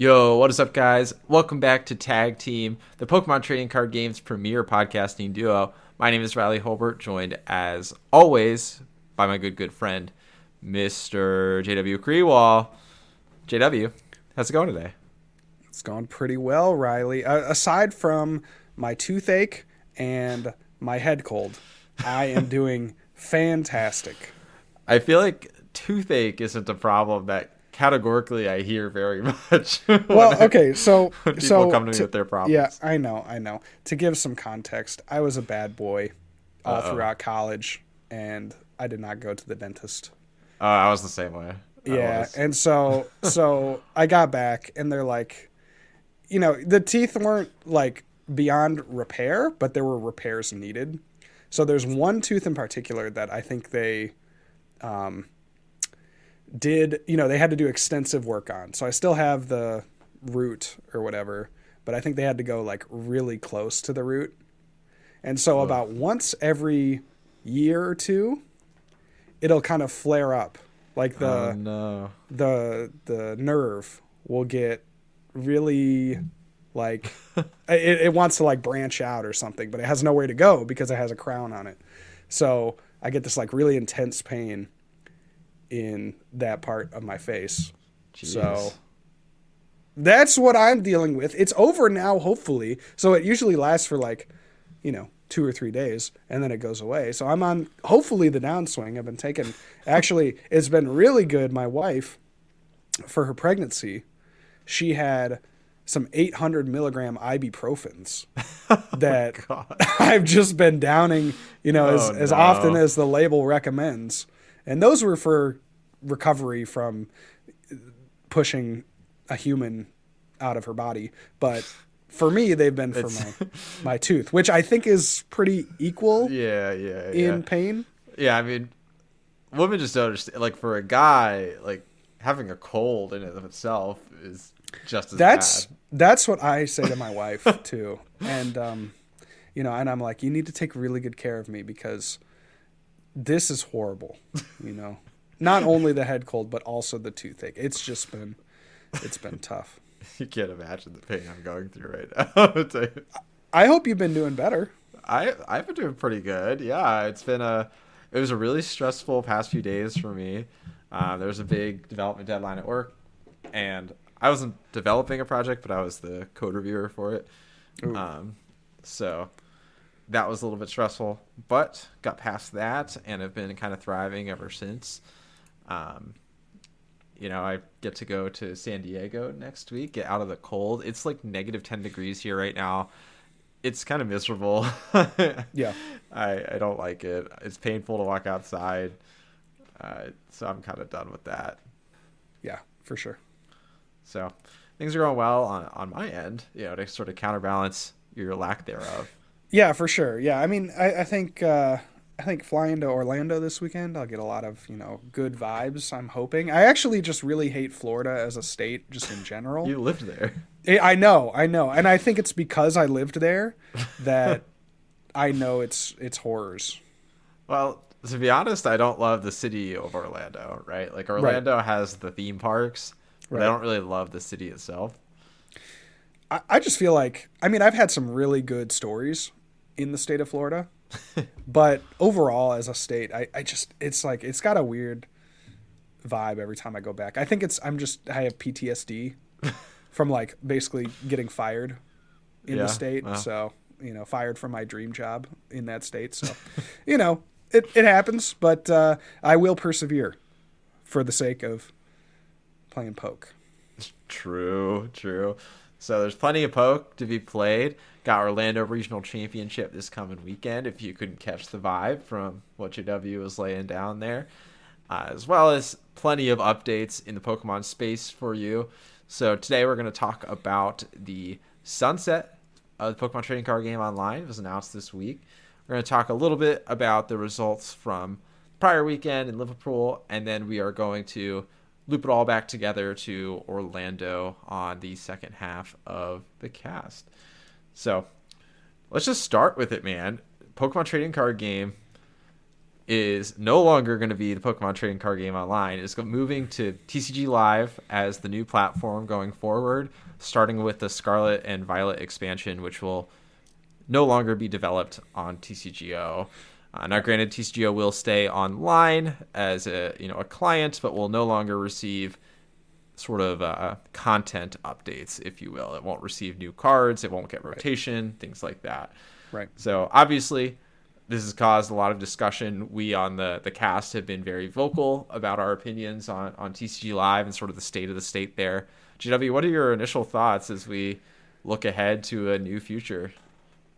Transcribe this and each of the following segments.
Yo, what is up, guys? Welcome back to Tag Team, the Pokemon Trading Card Game's premier podcasting duo. My name is Riley Hulbert, joined as always by my good, good friend, Mr. JW Kriewall. JW, how's it going today? It's going pretty well, Riley. Uh, aside from my toothache and my head cold, I am doing fantastic. I feel like toothache isn't a problem that categorically I hear very much. well, okay, so people so come to me to- with their problems. Yeah, I know, I know. To give some context, I was a bad boy all Uh-oh. throughout college, and I did not go to the dentist. Uh, I was the same way. I Yeah, was. and so so I got back, and they're like, you know, the teeth weren't like beyond repair, but there were repairs needed. So there's one tooth in particular that I think they um, did, you know, they had to do extensive work on. So I still have the root or whatever, but I think they had to go like really close to the root. And so about once every year or two, it'll kind of flare up. Like the oh, no. the the nerve will get really like it, it wants to like branch out or something, but it has nowhere to go because it has a crown on it. So I get this like really intense pain in that part of my face. So that's what I'm dealing with. It's over now, hopefully. So it usually lasts for like, you know, two or three days and then it goes away. So I'm on hopefully the downswing. I've been taking, actually, it's been really good. My wife, for her pregnancy, she had some 800 milligram ibuprofens oh that God. I've just been downing, you know, as, Oh, as no. often as the label recommends. And those were for recovery from pushing a human out of her body. But for me, they've been for It's- my, my tooth, which I think is pretty equal Yeah, yeah, yeah. in pain. Yeah, I mean, women just don't understand. Like for a guy, like having a cold in and of itself is just as That's bad. that's what I say to my wife too. And um, you know, and I'm like, you need to take really good care of me because this is horrible. You know, not only the head cold, but also the toothache. It's just been, it's been tough. You can't imagine the pain I'm going through right now. I'll tell you. I hope you've been doing better. I I've been doing pretty good. Yeah, it's been a it was a really stressful past few days for me. Um, there was a big development deadline at work, and I wasn't developing a project, but I was the code reviewer for it. Um, so that was a little bit stressful, but got past that and have been kind of thriving ever since. Um, you know, I get to go to San Diego next week, get out of the cold. It's like negative 10 degrees here right now. It's kind of miserable. Yeah. I, I don't like it. It's painful to walk outside. Uh, so I'm kind of done with that. Yeah, for sure. So things are going well on, on my end, you know, to sort of counterbalance your lack thereof. Yeah, for sure. Yeah, I mean, I, I think uh, I think flying to Orlando this weekend, I'll get a lot of you know good vibes. I'm hoping. I actually just really hate Florida as a state, just in general. You lived there. I I know, I know, and I think it's because I lived there that I know it's it's horrors. Well, to be honest, I don't love the city of Orlando, right? Like Orlando has the theme parks, but I don't really love the city itself. I, I just feel like I mean I've had some really good stories in the state of Florida, but overall as a state, I, I just it's like it's got a weird vibe every time I go back. I think it's I'm just I have PTSD from like basically getting fired in Yeah, the state. wow. So you know, fired from my dream job in that state. So you know, it it happens, but uh, I will persevere for the sake of playing poke. True, true. So there's plenty of poke to be played. Got Orlando Regional Championship this coming weekend. If you couldn't catch the vibe from what JW was laying down there, uh, as well as plenty of updates in the Pokemon space for you. So today we're going to talk about the sunset of the Pokemon Trading Card Game Online. It was announced this week. We're going to talk a little bit about the results from prior weekend in Liverpool, and then we are going to loop it all back together to Orlando on the second half of the cast. So let's just start with it, man. Pokemon trading card game. is no longer going to be the Pokemon trading card game online. It's moving to TCG Live as the new platform going forward, starting with the Scarlet and Violet expansion, which will no longer be developed on TCGO. Uh, now, granted, TCGO will stay online as a you know a client, but will no longer receive sort of uh, content updates, if you will. It won't receive new cards, it won't get rotation, right. things like that. Right. So obviously, this has caused a lot of discussion. We on the the cast have been very vocal about our opinions on on TCG Live and sort of the state of the state there. JW, what are your initial thoughts as we look ahead to a new future?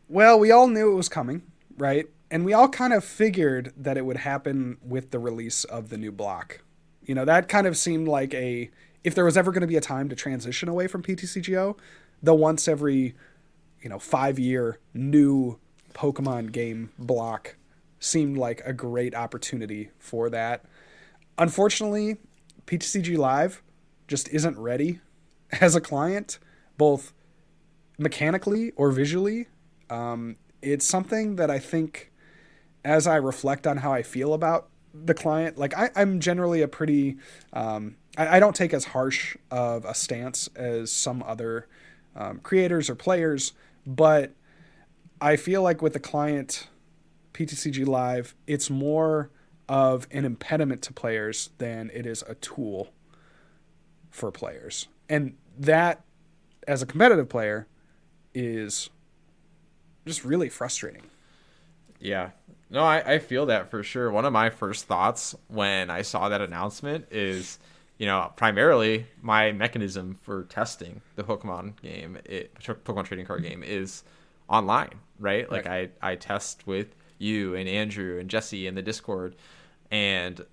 Well, we all knew it was coming, right? And we all kind of figured that it would happen with the release of the new block. You know, that kind of seemed like a if there was ever going to be a time to transition away from PTCGO, the once every, you know, 5 year new Pokemon game block seemed like a great opportunity for that. Unfortunately, PTCG Live just isn't ready as a client, both mechanically or visually. Um, it's something that I think, as I reflect on how I feel about the client, like I, am generally a pretty, um, I, I, don't take as harsh of a stance as some other um, creators or players, but I feel like with the client PTCG Live, it's more of an impediment to players than it is a tool for players. And that, as a competitive player, is just really frustrating. Yeah. No, I, I feel that for sure. One of my first thoughts when I saw that announcement is, you know, primarily my mechanism for testing the Pokemon game, it, Pokemon trading card game, is online, right? Like right. I I test with you and Andrew and Jesse in the Discord, and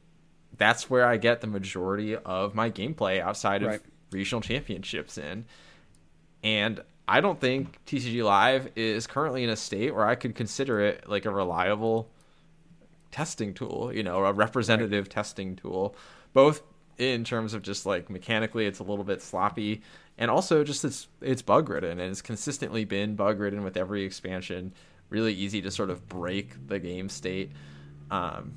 that's where I get the majority of my gameplay outside of right. regional championships in. And I don't think TCG Live is currently in a state where I could consider it like a reliable testing tool, you know, a representative right. testing tool, both in terms of just like mechanically it's a little bit sloppy and also just it's it's bug ridden and it's consistently been bug ridden with every expansion. Really easy to sort of break the game state. Um,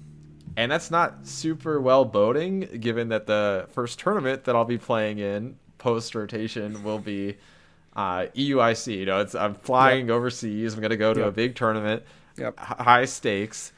and that's not super well boding given that the first tournament that I'll be playing in post rotation will be uh, EUIC. You know, it's I'm flying yep. overseas. I'm gonna go to yep. a big tournament. Yep. high stakes.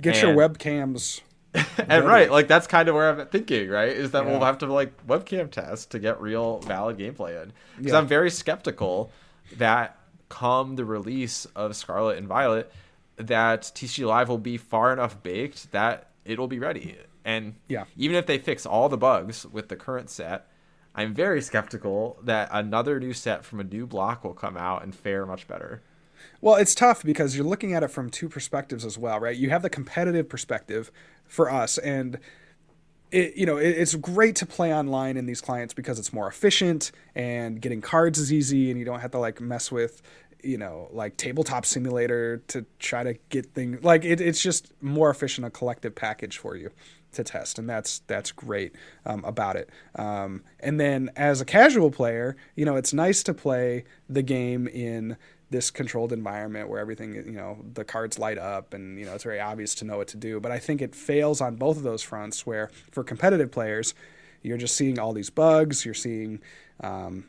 Get and, your webcams and right, like that's kind of where I'm thinking, right? Is that yeah. we'll have to like webcam test to get real valid gameplay in. Because yeah. I'm very skeptical that come the release of Scarlet and Violet, that TCG Live will be far enough baked that it'll be ready. And yeah, even if they fix all the bugs with the current set, I'm very skeptical that another new set from a new block will come out and fare much better. Well, it's tough because you're looking at it from two perspectives as well, right? You have the competitive perspective for us, and it, you know, it, it's great to play online in these clients because it's more efficient and getting cards is easy, and you don't have to like mess with you know like tabletop simulator to try to get things like it, it's just more efficient a collective package for you to test and that's that's great um, about it. Um, and then as a casual player you know it's nice to play the game in this controlled environment where everything you know the cards light up and you know it's very obvious to know what to do. But i think it fails on both of those fronts where for competitive players you're just seeing all these bugs you're seeing um,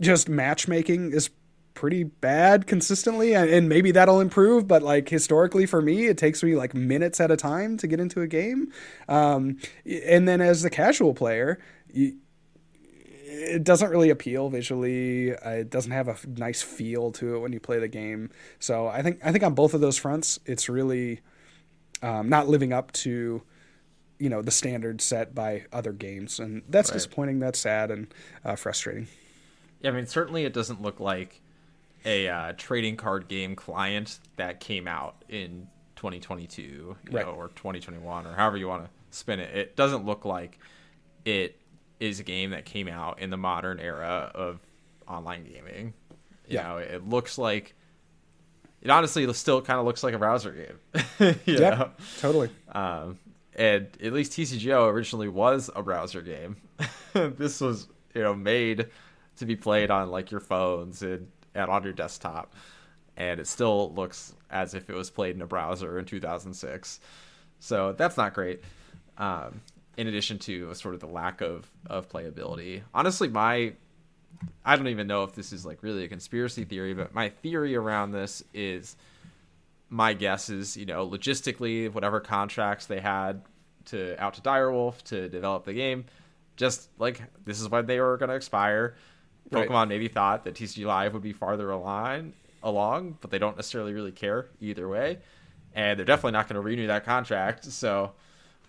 just matchmaking is pretty bad consistently and maybe that'll improve but like historically for me it takes me like minutes at a time to get into a game um, and then as the casual player you, it doesn't really appeal visually. Uh, it doesn't have a nice feel to it when you play the game. So I think I think on both of those fronts, it's really um, not living up to you know the standard set by other games, and that's right. disappointing. That's sad and uh, frustrating. Yeah, I mean, certainly it doesn't look like a uh, trading card game client that came out in 2022, you right. know, or 2021, or however you want to spin it. It doesn't look like it is a game that came out in the modern era of online gaming. You yeah. know, it looks like it honestly still kind of looks like a browser game. yeah, know? totally. Um, and at least TCGO originally was a browser game. this was, you know, made to be played on like your phones and, and on your desktop, and it still looks as if it was played in a browser in 2006. So that's not great. Um, in addition to sort of the lack of of playability, honestly, my I don't even know if this is like really a conspiracy theory, but my theory around this is my guess is you know logistically whatever contracts they had to out to Direwolf to develop the game, just like this is when they were going to expire. Pokemon right. maybe thought that TCG Live would be farther along, along, but they don't necessarily really care either way, and they're definitely not going to renew that contract. So,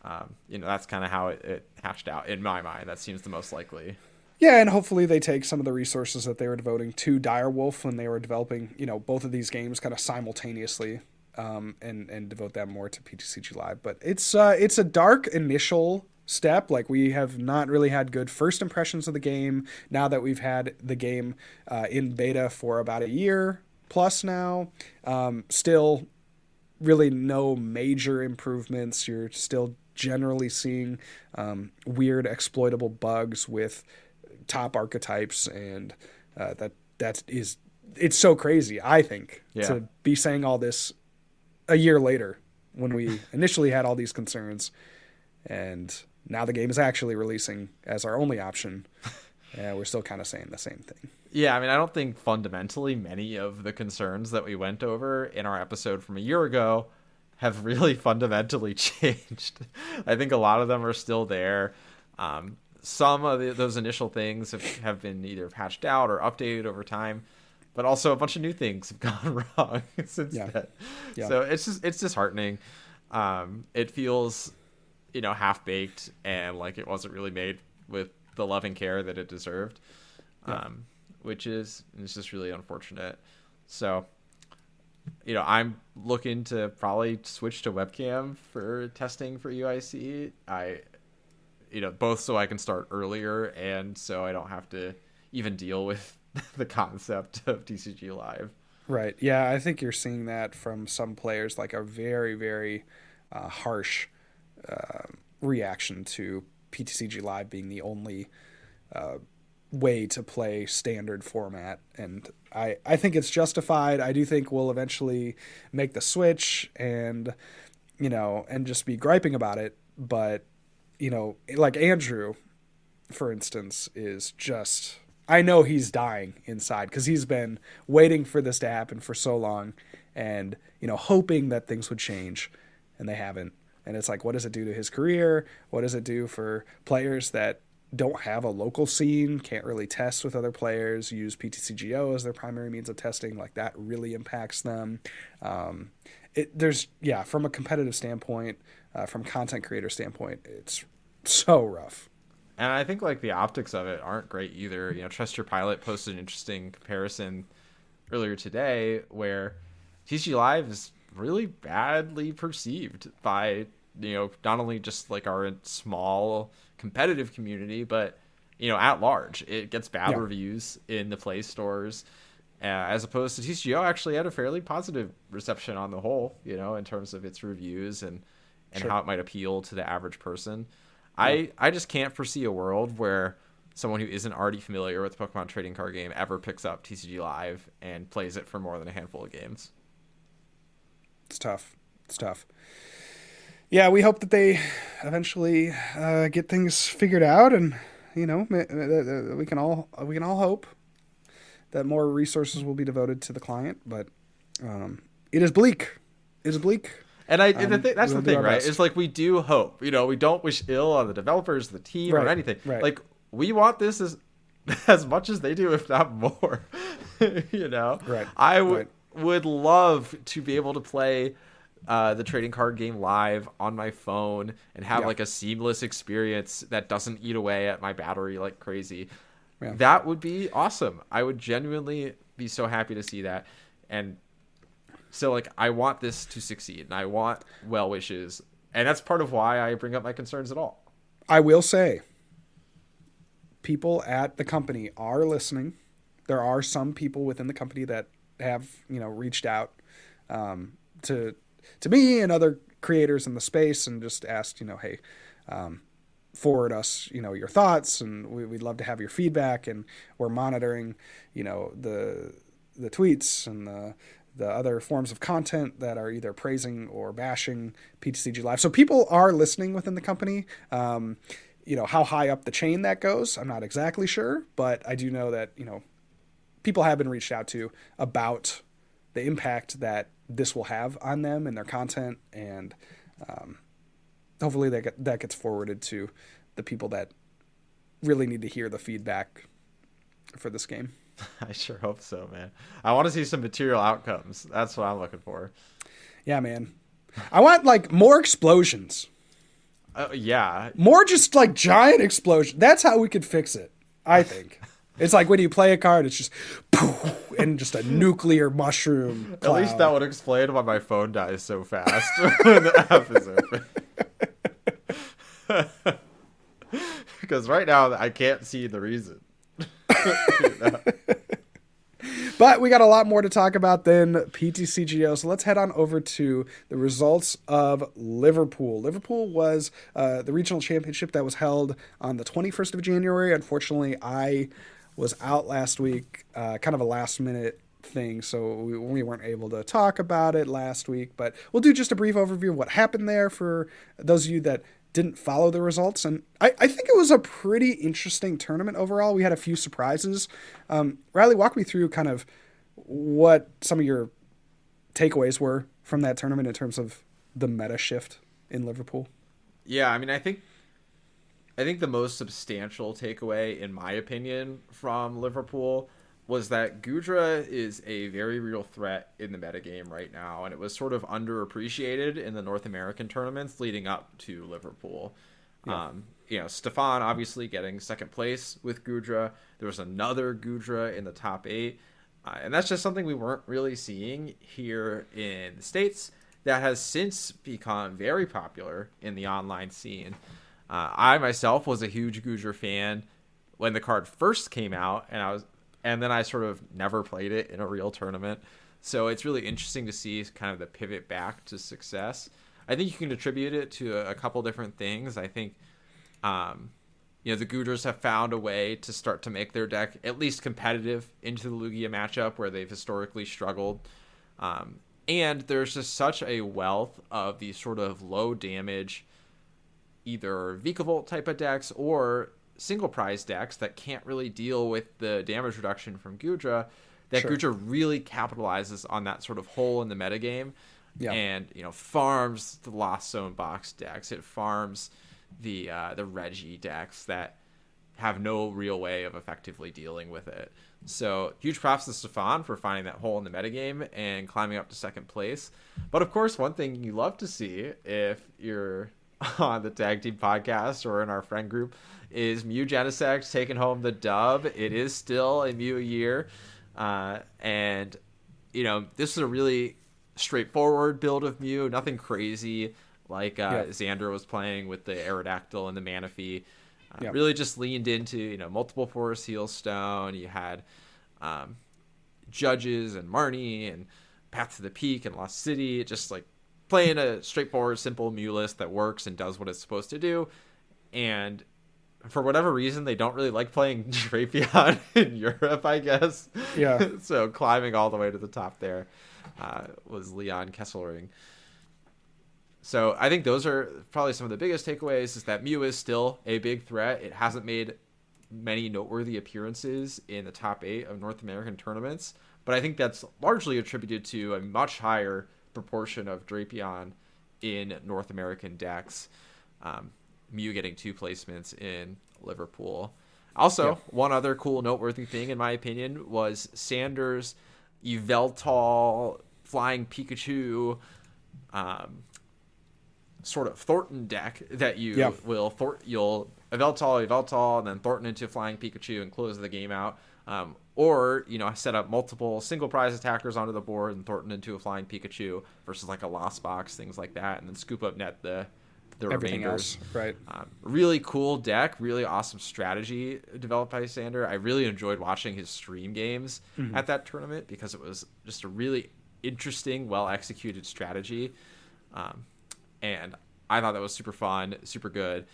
um, you know, that's kind of how it, it hatched out in my mind. That seems the most likely. Yeah, and hopefully they take some of the resources that they were devoting to Direwolf when they were developing, you know, both of these games kind of simultaneously, um, and and devote that more to PTCG Live. But it's uh, it's a dark initial step. Like we have not really had good first impressions of the game. Now that we've had the game uh, in beta for about a year plus now, um, still really no major improvements. You're still generally seeing um, weird exploitable bugs with top archetypes, and uh, that that is it's so crazy. I think yeah. to be saying all this a year later when we initially had all these concerns, and now the game is actually releasing as our only option. Yeah, we're still kind of saying the same thing. Yeah, I mean, I don't think fundamentally many of the concerns that we went over in our episode from a year ago have really fundamentally changed. I think a lot of them are still there. Um, some of the, those initial things have, have been either patched out or updated over time, but also a bunch of new things have gone wrong since yeah. then. Yeah. So it's just it's disheartening. Um, it feels, you know, half baked and like it wasn't really made with the loving care that it deserved, yeah. um, which is it's just really unfortunate. So, you know, I'm looking to probably switch to webcam for testing for UIC. I you know, both so I can start earlier and so I don't have to even deal with the concept of TCG Live. Right. Yeah, I think you're seeing that from some players, like a very, very uh, harsh uh, reaction to PTCG Live being the only uh, way to play standard format. And I, I think it's justified. I do think we'll eventually make the switch and, you know, and just be griping about it. But you know, like Andrew, for instance, is just. I know he's dying inside because he's been waiting for this to happen for so long and, you know, hoping that things would change and they haven't. And it's like, what does it do to his career? What does it do for players that don't have a local scene, can't really test with other players, use PTCGO as their primary means of testing? Like that really impacts them. Um, it, there's, yeah, from a competitive standpoint, uh, from content creator standpoint, it's so rough. And I think like the optics of it aren't great either. You know, Trust Your Pilot posted an interesting comparison earlier today where TCG Live is really badly perceived by you know not only just like our small competitive community, but you know at large. It gets bad yeah. reviews in the Play stores. Uh, as opposed to TCGO actually had a fairly positive reception on the whole, you know, in terms of its reviews and and sure. how it might appeal to the average person. I I just can't foresee a world where someone who isn't already familiar with the Pokemon trading card game ever picks up TCG Live and plays it for more than a handful of games. It's tough. It's tough. Yeah, we hope that they eventually uh, get things figured out, and you know, we can all we can all hope that more resources will be devoted to the client. But um, it is bleak. It is bleak. And I, um, the th- that's the thing, right? Best. It's like we do hope. You know, we don't wish ill on the developers, the team, right. or anything. Right. Like we want this as as much as they do, if not more. you know, right? I would right. Would love to be able to play uh, the trading card game live on my phone and have yeah. like a seamless experience that doesn't eat away at my battery like crazy. Yeah. That would be awesome. I would genuinely be so happy to see that. And so like I want this to succeed and I want well wishes. And that's part of why I bring up my concerns at all. I will say people at the company are listening. There are some people within the company that have, you know, reached out um, to to me and other creators in the space and just asked, you know, hey, um, forward us, you know, your thoughts, and we, would love to have your feedback. And we're monitoring, you know, the the tweets and the the other forms of content that are either praising or bashing PTCG Live. So people are listening within the company. Um, you know how high up the chain that goes, I'm not exactly sure, but I do know that you know people have been reached out to about the impact that this will have on them and their content, and um, hopefully that get, that gets forwarded to the people that really need to hear the feedback for this game. I sure hope so, man. I want to see some material outcomes. That's what I'm looking for. Yeah, man. I want like more explosions. Uh, yeah. More just like giant explosion. That's how we could fix it. I think. It's like when you play a card, it's just poof, and just a nuclear mushroom. At least that would explain why my phone dies so fast when the app is open. because right now I can't see the reason. But we got a lot more to talk about than PTCGO. So let's head on over to the results of Liverpool. Liverpool was uh, the regional championship that was held on the 21st of January. Unfortunately, I was out last week, uh, kind of a last minute thing, so we, we, weren't able to talk about it last week. But we'll do just a brief overview of what happened there for those of you that didn't follow the results. And I, I think it was a pretty interesting tournament overall. We had a few surprises. Um, Riley, walk me through kind of what some of your takeaways were from that tournament in terms of the meta shift in Liverpool. Yeah, I mean, I think I think the most substantial takeaway, in my opinion, from Liverpool was that Goodra is a very real threat in the metagame right now, and it was sort of underappreciated in the North American tournaments leading up to Liverpool. Yeah. Um, you know, Stefan obviously getting second place with Goodra. There was another Goodra in the top eight, uh, and that's just something we weren't really seeing here in the States. That has since become very popular in the online scene. Uh, I myself was a huge Goodra fan when the card first came out, and I was and then I sort of never played it in a real tournament. So it's really interesting to see kind of the pivot back to success. I think you can attribute it to a, a couple different things. I think, um, you know, the Goodras have found a way to start to make their deck at least competitive into the Lugia matchup where they've historically struggled. Um, and there's just such a wealth of these sort of low damage, either Vikavolt type of decks or single prize decks that can't really deal with the damage reduction from Goodra, that sure. Goodra really capitalizes on that sort of hole in the metagame. Yeah. And, you know, farms the Lost Zone box decks. It farms the uh, the Regi decks that have no real way of effectively dealing with it. So huge props to Stefan for finding that hole in the metagame and climbing up to second place. But of course, one thing you love to see if you're on the tag team podcast or in our friend group is Mew Genesect taking home the dub. It is still a Mew year. Uh, and, you know, this is a really straightforward build of Mew, nothing crazy like uh, yeah. Xander was playing with the Aerodactyl and the Manaphy. Uh, yeah. Really just leaned into, you know, multiple Forest Seal Stone. You had um, Judges and Marnie and Path to the Peak and Lost City. It just like playing a straightforward, simple Mew list that works and does what it's supposed to do. And for whatever reason, they don't really like playing Drapion in Europe, I guess. Yeah. so climbing all the way to the top there uh, was Leon Kesselring. So I think those are probably some of the biggest takeaways is that Mew is still a big threat. It hasn't made many noteworthy appearances in the top eight of North American tournaments, but I think that's largely attributed to a much higher proportion of Drapion in North American decks. Um, Mew getting two placements in Liverpool. Also, yeah. one other cool noteworthy thing, in my opinion, was Sanders' Yveltal Flying Pikachu um, sort of Thornton deck that you yeah. will Thor- you'll Yveltal, Yveltal, and then Thornton into Flying Pikachu and close the game out. Um, or you know set up multiple single prize attackers onto the board and Thornton into a Flying Pikachu versus like a Lost Box, things like that, and then scoop up net the the Everything remainders. Else, right. Um, really cool deck, really awesome strategy developed by Sander. I really enjoyed watching his stream games mm-hmm. at that tournament because it was just a really interesting, well executed strategy. Um, and I thought that was super fun, super good.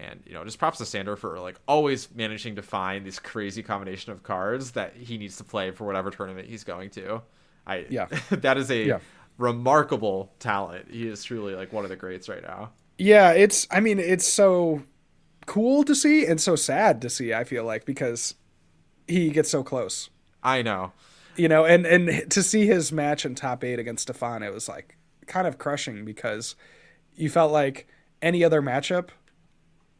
And you know, just props to Sander for like always managing to find this crazy combination of cards that he needs to play for whatever tournament he's going to. I Yeah. that is a Yeah. remarkable talent. He is truly like one of the greats right now. Yeah, it's I mean, it's so cool to see and so sad to see, I feel like, because he gets so close. I know. You know, and and to see his match in top 8 against Stefan, it was like kind of crushing because you felt like any other matchup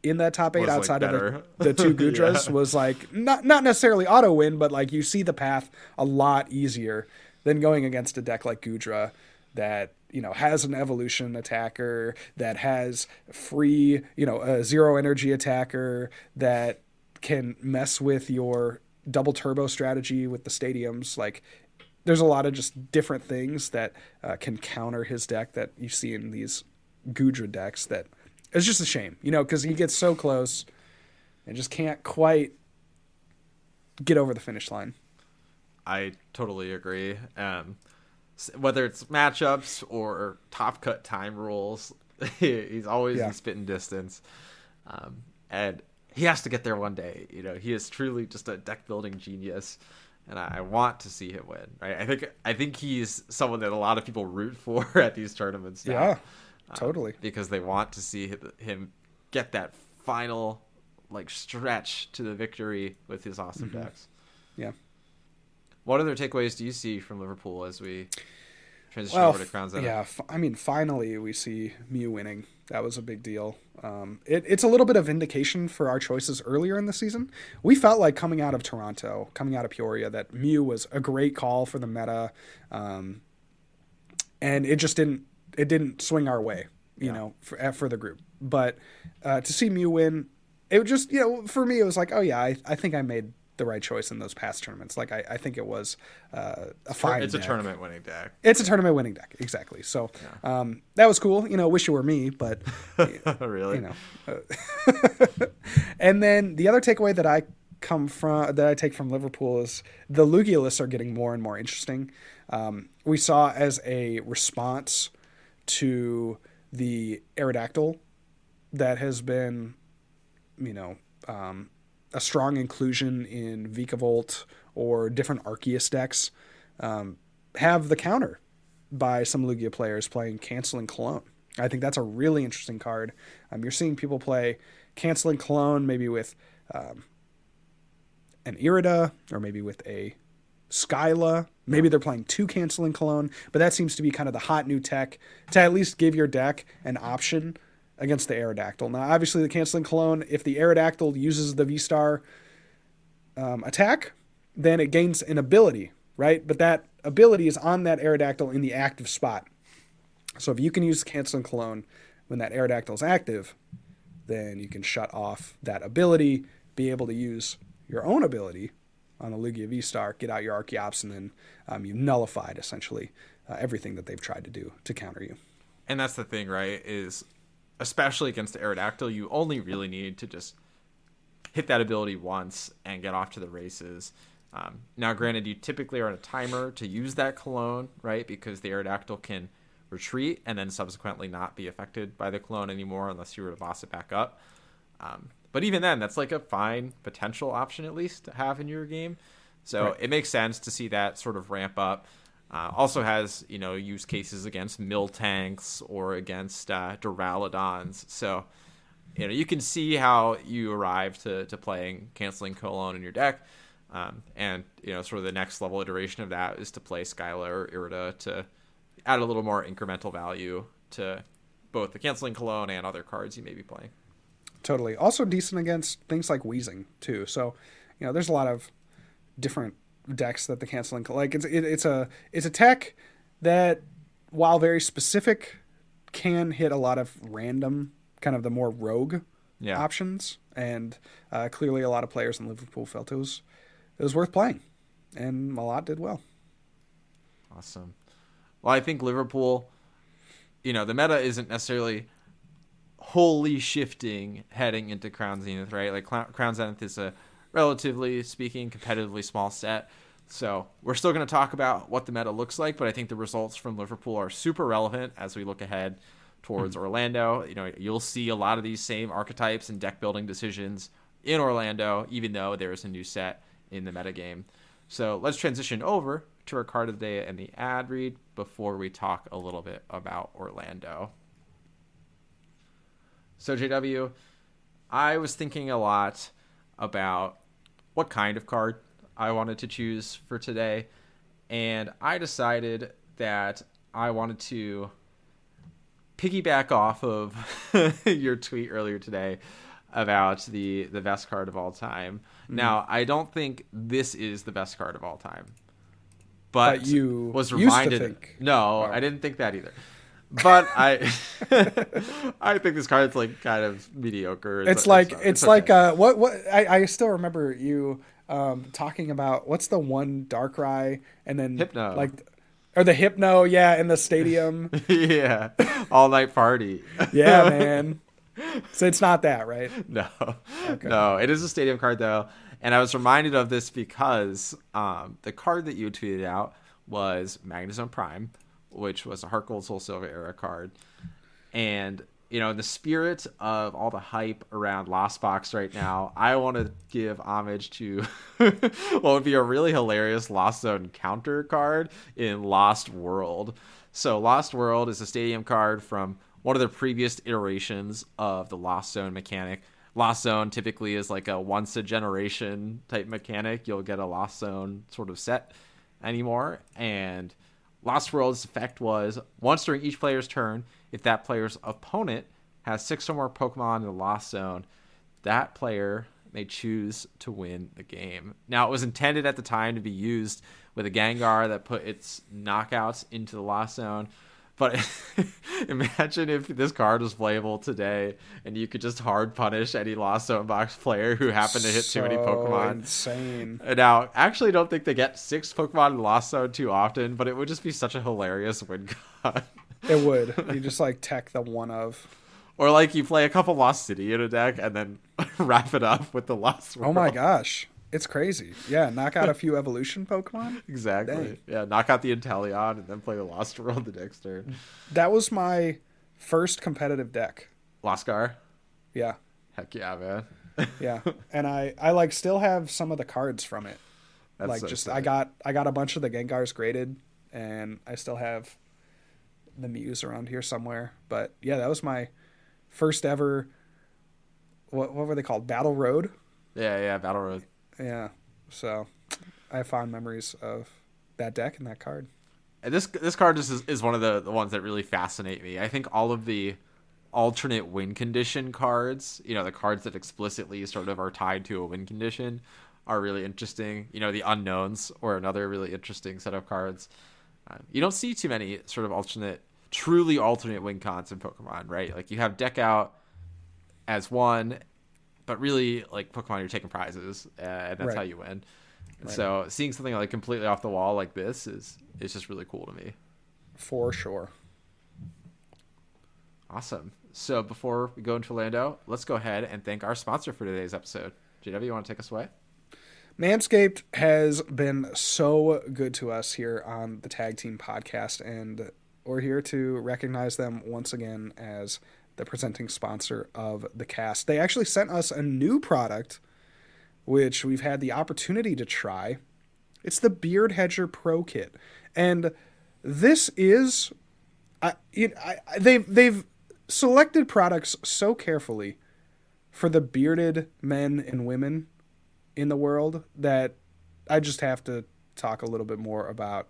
in that top 8 Was, like, outside of the, the two Goodras Yeah. was like not not necessarily auto win, but like you see the path a lot easier than going against a deck like Goodra that you know has an evolution attacker that has free you know a zero energy attacker that can mess with your double turbo strategy with the stadiums like there's a lot of just different things that uh, can counter his deck that you see in these Goodra decks that it's just a shame, you know, because he gets so close and just can't quite get over the finish line. I totally agree. Um, whether it's matchups or top cut time rules, he's always Yeah. in spitting distance, um, and he has to get there one day. You know, he is truly just a deck building genius, and I, I want to see him win. Right? I think I think he's someone that a lot of people root for at these tournaments. Now, Yeah, um, totally. because they want to see him get that final like stretch to the victory with his awesome Mm-hmm. decks. Yeah. What other takeaways do you see from Liverpool as we transition Well, over to Crown Zenith? yeah. F- I mean, finally we see Mew winning. That was a big deal. Um, it, it's a little bit of vindication for our choices earlier in the season. We felt like coming out of Toronto, coming out of Peoria, that Mew was a great call for the meta, um, and it just didn't. It didn't swing our way, you Yeah. know, for, for the group. But uh, to see Mew win, it was just you know, for me, it was like, oh yeah, I, I think I made the right choice in those past tournaments. Like I, I think it was uh, a fine. it's a tournament winning deck. It's a tournament winning deck, exactly. So um, that was cool. You know, wish it were me, but really? you know. uh, and then the other takeaway that I come from that I take from Liverpool is the Lugia lists are getting more and more interesting. Um, we saw as a response to the Aerodactyl that has been, you know, um, a strong inclusion in Vikavolt or different Arceus decks, um, have the counter by some Lugia players playing Canceling Cologne. I think that's a really interesting card. Um, you're seeing people play Canceling Cologne maybe with um, an Irida or maybe with a Skyla. Maybe they're playing two Canceling Cologne, but that seems to be kind of the hot new tech to at least give your deck an option against the Aerodactyl. Now, obviously, the Canceling Cologne, if the Aerodactyl uses the V Star um, attack, then it gains an ability, right? But that ability is on that Aerodactyl in the active spot. So if you can use Canceling Cologne when that Aerodactyl is active, then you can shut off that ability, be able to use your own ability on the Lugia V Star, get out your Archeops, and then um, you nullified essentially uh, everything that they've tried to do to counter you. And that's the thing, right? Is especially against the Aerodactyl, you only really need to just hit that ability once and get off to the races. Um, now, granted, you typically are on a timer to use that cologne, right? Because the Aerodactyl can retreat and then subsequently not be affected by the cologne anymore unless you were to boss it back up. Um, but even then, that's like a fine potential option at least to have in your game. So Right. it makes sense to see that sort of ramp up. Uh, also has you know use cases against mill tanks or against uh, Duraludons. So you know you can see how you arrive to, to playing canceling Cologne in your deck. Um, and you know sort of the next level iteration of that is to play Skyla or Irida to add a little more incremental value to both the canceling Cologne and other cards you may be playing. Totally. Also decent against things like Wheezing too. So, you know, there's a lot of different decks that the canceling like it's it, it's a it's a tech that while very specific can hit a lot of random kind of the more rogue Yeah. options and uh, clearly a lot of players in Liverpool felt it was it was worth playing and a lot did well. Awesome. Well, I think Liverpool, you know, the meta isn't necessarily wholly shifting heading into Crown Zenith, right? Like Crown Zenith is a relatively speaking competitively small set. So we're still going to talk about what the meta looks like, but I think the results from Liverpool are super relevant as we look ahead towards hmm. Orlando. You know, you'll see a lot of these same archetypes and deck building decisions in Orlando, even though there is a new set in the metagame. So let's transition over to our card of the day and the ad read before we talk a little bit about Orlando. So, JW, I was thinking a lot about what kind of card I wanted to choose for today, and I decided that I wanted to piggyback off of your tweet earlier today about the the best card of all time. Mm-hmm. Now, I don't think this is the best card of all time. But, but you was reminded No, I didn't think that either. But I I think this card's like kind of mediocre. It's, like it's, it's like uh what what I, I still remember you um talking about what's the one dark Darkrai and then Hypno. like or the Hypno, yeah, in the stadium. yeah. All night party. yeah, man. So it's not that, right? No. Okay. No, it is a stadium card though. And I was reminded of this because um, the card that you tweeted out was Magnezone Prime, which was a Heart Gold Soul Silver era card. And you know, in the spirit of all the hype around Lost Box right now, I want to give homage to what would be a really hilarious Lost Zone counter card in Lost World. So, Lost World is a stadium card from one of the previous iterations of the Lost Zone mechanic. Lost Zone typically is like a once a generation type mechanic. You'll get a Lost Zone sort of set anymore. And Lost World's effect was once during each player's turn, if that player's opponent has six or more Pokemon in the Lost Zone, that player may choose to win the game. Now, it was intended at the time to be used with a Gengar that put its knockouts into the Lost Zone. But imagine if this card was playable today and you could just hard punish any Lost Zone box player who happened to hit so too many Pokemon. Insane. Now, actually, don't think they get six Pokemon in Lost Zone too often, but it would just be such a hilarious win con. It would. You just like tech the one of. Or like you play a couple Lost City in a deck and then wrap it up with the Lost World. Oh my gosh. It's crazy. Yeah, knock out a few evolution Pokemon. Exactly. Dang. Yeah, knock out the Inteleon and then play the Lost World the next turn. That was my first competitive deck. LostGar? Yeah. Heck yeah, man. yeah. And I I like still have some of the cards from it. That's like so just. I got I got a bunch of the Gengars graded and I still have the Mews around here somewhere. But yeah, that was my first ever. What what were they called? Battle Road. Yeah, yeah, Battle Road. Yeah, so I have fond memories of that deck and that card. And this this card just is, is one of the, the ones that really fascinate me. I think all of the alternate win condition cards, you know, the cards that explicitly sort of are tied to a win condition, are really interesting. You know, the unknowns or another really interesting set of cards. Uh, you don't see too many sort of alternate, truly alternate win cons in Pokemon, right? Like you have deck out as one, but really like Pokemon, you're taking prizes, uh, and that's right. how you win. Right. So seeing something like completely off the wall like this is is just really cool to me. For sure. Awesome. So before we go into Orlando, let's go ahead and thank our sponsor for today's episode. JW, you want to take us away? Manscaped has been so good to us here on the Tag Team podcast, and we're here to recognize them once again as the presenting sponsor of the cast. They actually sent us a new product, which we've had the opportunity to try. It's the Beard Hedger Pro Kit, and this is, I, it, I, they've they've selected products so carefully for the bearded men and women in the world that I just have to talk a little bit more about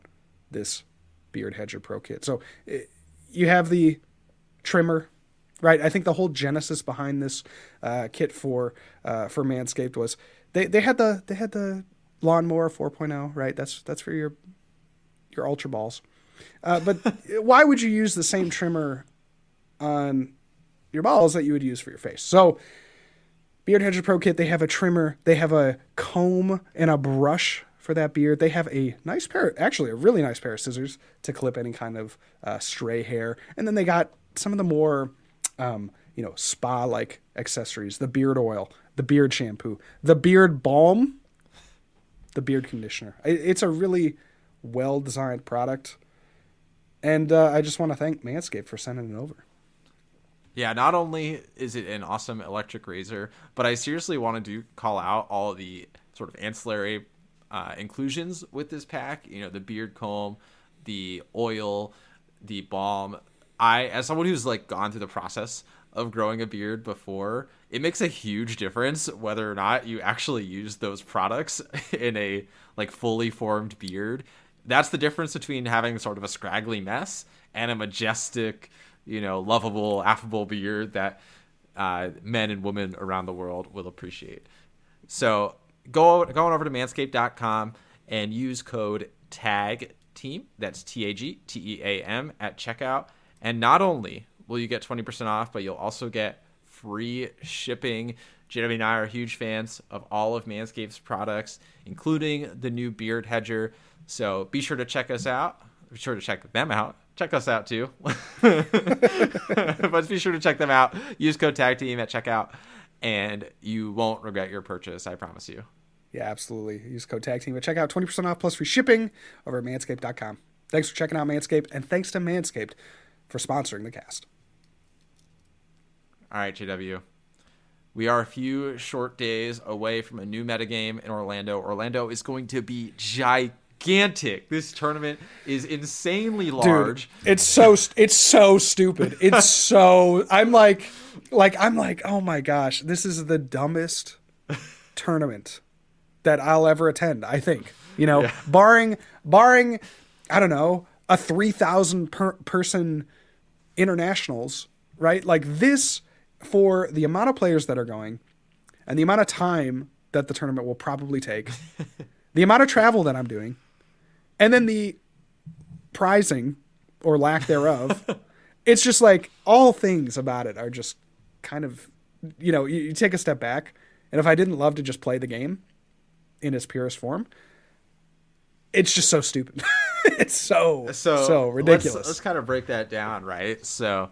this Beard Hedger Pro Kit. So it, you have the trimmer, right? I think the whole genesis behind this uh, kit for uh, for Manscaped was they, they had the they had the lawnmower 4.0, right? That's that's for your your ultra balls. Uh, but why would you use the same trimmer on your balls that you would use for your face? So Beard Hedger Pro Kit, they have a trimmer, they have a comb and a brush for that beard. They have a nice pair, actually a really nice pair of scissors to clip any kind of uh, stray hair, and then they got some of the more, um, you know, spa-like accessories: the beard oil, the beard shampoo, the beard balm, the beard conditioner. It's a really well-designed product, and uh, I just want to thank Manscaped for sending it over. Yeah, not only is it an awesome electric razor, but I seriously wanted to do call out all the sort of ancillary uh, inclusions with this pack. You know, the beard comb, the oil, the balm. I, as someone who's like gone through the process of growing a beard before, it makes a huge difference whether or not you actually use those products in a like fully formed beard. That's the difference between having sort of a scraggly mess and a majestic, you know, lovable, affable beard that uh, men and women around the world will appreciate. So go going over to manscaped.com and use code TAG team. That's T A G T E A M at checkout. And not only will you get 20% off, but you'll also get free shipping. JW and I are huge fans of all of Manscaped's products, including the new Beard Hedger. So be sure to check us out. Be sure to check them out. Check us out too. but be sure to check them out. Use code TAG team at checkout, and you won't regret your purchase. I promise you. Yeah, absolutely. Use code tag team at checkout, 20% off plus free shipping over at manscaped.com. Thanks for checking out Manscaped, and thanks to Manscaped for sponsoring the cast. All right, JW. We are a few short days away from a new metagame in Orlando. Orlando is going to be gigantic. This tournament is insanely large. Dude, it's so it's so stupid. It's so I'm like like I'm like, "Oh my gosh, this is the dumbest tournament that I'll ever attend, I think." You know, Yeah. barring barring I don't know, a 3000 per person internationals, right? Like this for the amount of players that are going and the amount of time that the tournament will probably take, the amount of travel that I'm doing, and then the prizing or lack thereof. it's just like all things about it are just kind of, you know, you, you take a step back, and if I didn't love to just play the game in its purest form, it's just so stupid. it's so so so ridiculous. Let's, let's kind of break that down, right? So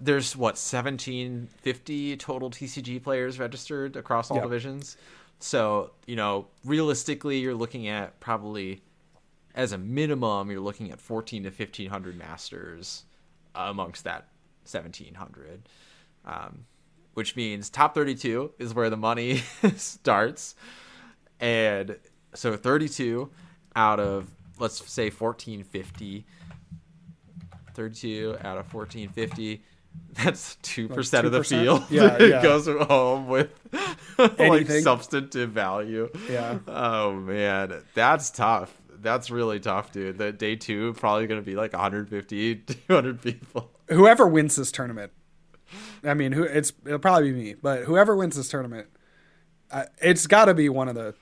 there's what 1750 total TCG players registered across all Yep. divisions. So you know, realistically, you're looking at probably as a minimum, you're looking at 14 to 1500 masters amongst that 1700. Um, which means top 32 is where the money starts. And so 32 out of, let's say 1450, 32 out of 1450, that's 2% of the field Yeah, yeah. goes home with like substantive value. Yeah. Oh man, that's tough. That's really tough, dude. The day two probably going to be like 150, 200 people. whoever wins this tournament, I mean, who it's it'll probably be me, but whoever wins this tournament, uh, it's got to be one of the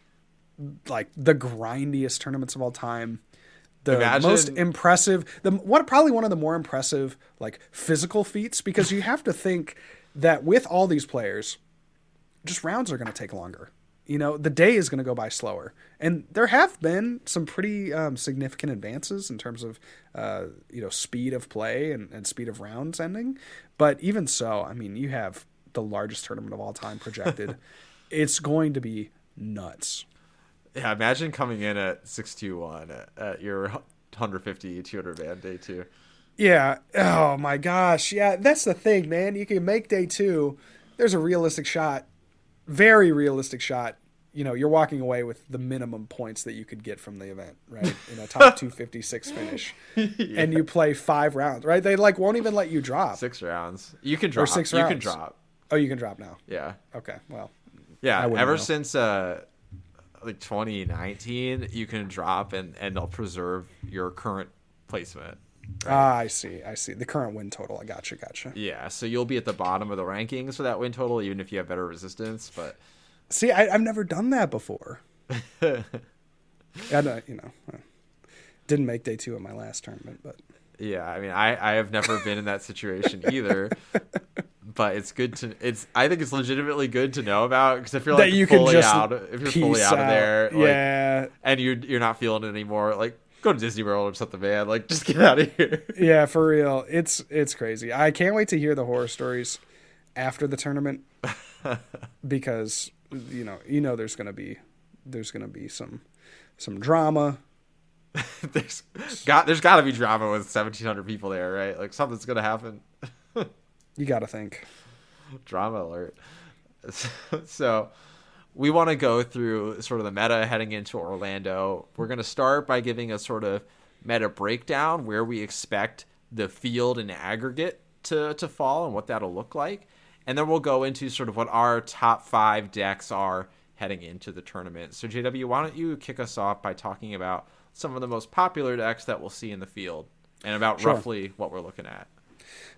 like the grindiest tournaments of all time. The Imagine- most impressive, the what probably one of the more impressive like physical feats because you have to think that with all these players, just rounds are going to take longer. You know, the day is going to go by slower, and there have been some pretty um, significant advances in terms of uh, you know speed of play and, and speed of rounds ending. But even so, I mean, you have the largest tournament of all time projected. it's going to be nuts. Yeah, imagine coming in at 621 at, at your 150, 200 man day two. Yeah. Oh my gosh. Yeah, that's the thing, man. You can make day two. There's a realistic shot, very realistic shot. You know, you're walking away with the minimum points that you could get from the event, right? In a top 256 finish, and you play five rounds, right? They like won't even let you drop. Six rounds. You can drop. six You can drop. Oh, you can drop now. Yeah. Okay. Well, Yeah. Ever know. since uh like 2019, you can drop and and they'll preserve your current placement. ah, I see. I see. The current win total. I gotcha. Gotcha. Yeah, so you'll be at the bottom of the rankings for that win total, even if you have better resistance. But See, I, I've never done that before. and, uh, you know, uh, didn't make day two of my last tournament, but Yeah, I mean, I I have never been in that situation either. But it's good to it's. I think it's legitimately good to know about because if you're like that you can fully just out, if you're fully out, of there, like, yeah, and you're you're not feeling it anymore, like go to Disney World or something, man. Like just get out of here. yeah, for real. It's it's crazy. I can't wait to hear the horror stories after the tournament because you know you know there's gonna be there's gonna be some some drama. there's got there's got to be drama with 1,700 people there, right? Like something's gonna happen. You got to think. drama alert. So, we want to go through sort of the meta heading into Orlando. We're going to start by giving a sort of meta breakdown where we expect the field and aggregate to, to fall and what that'll look like. And then we'll go into sort of what our top five decks are heading into the tournament. So, JW, why don't you kick us off by talking about some of the most popular decks that we'll see in the field and about Sure. roughly what we're looking at?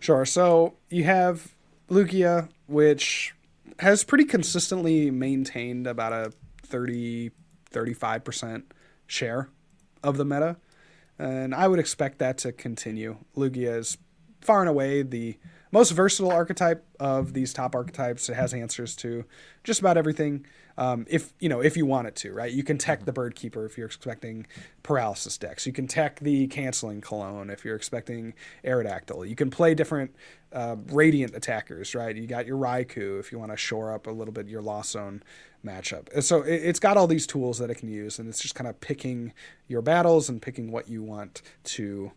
Sure. So you have Lugia, which has pretty consistently maintained about a 30, 35% share of the meta. And I would expect that to continue. Lugia is far and away the most versatile archetype of these top archetypes. It has answers to just about everything. Um, if you know, if you want it to, right? You can tech the Bird Keeper if you're expecting paralysis decks. You can tech the canceling cologne if you're expecting Aerodactyl. You can play different uh, radiant attackers, right? You got your Raikou if you want to shore up a little bit your Lost Zone matchup. And So it, it's got all these tools that it can use, and it's just kind of picking your battles and picking what you want to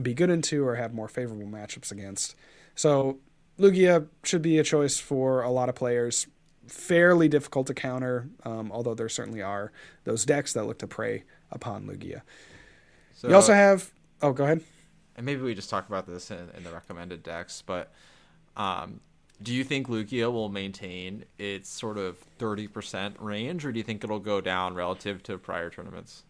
be good into or have more favorable matchups against. So Lugia should be a choice for a lot of players. Fairly difficult to counter, um, although there certainly are those decks that look to prey upon Lugia. So, You also have. Oh, go ahead. and maybe we just talk about this in, in the recommended decks, but um, do you think Lugia will maintain its sort of 30% range, or do you think it'll go down relative to prior tournaments?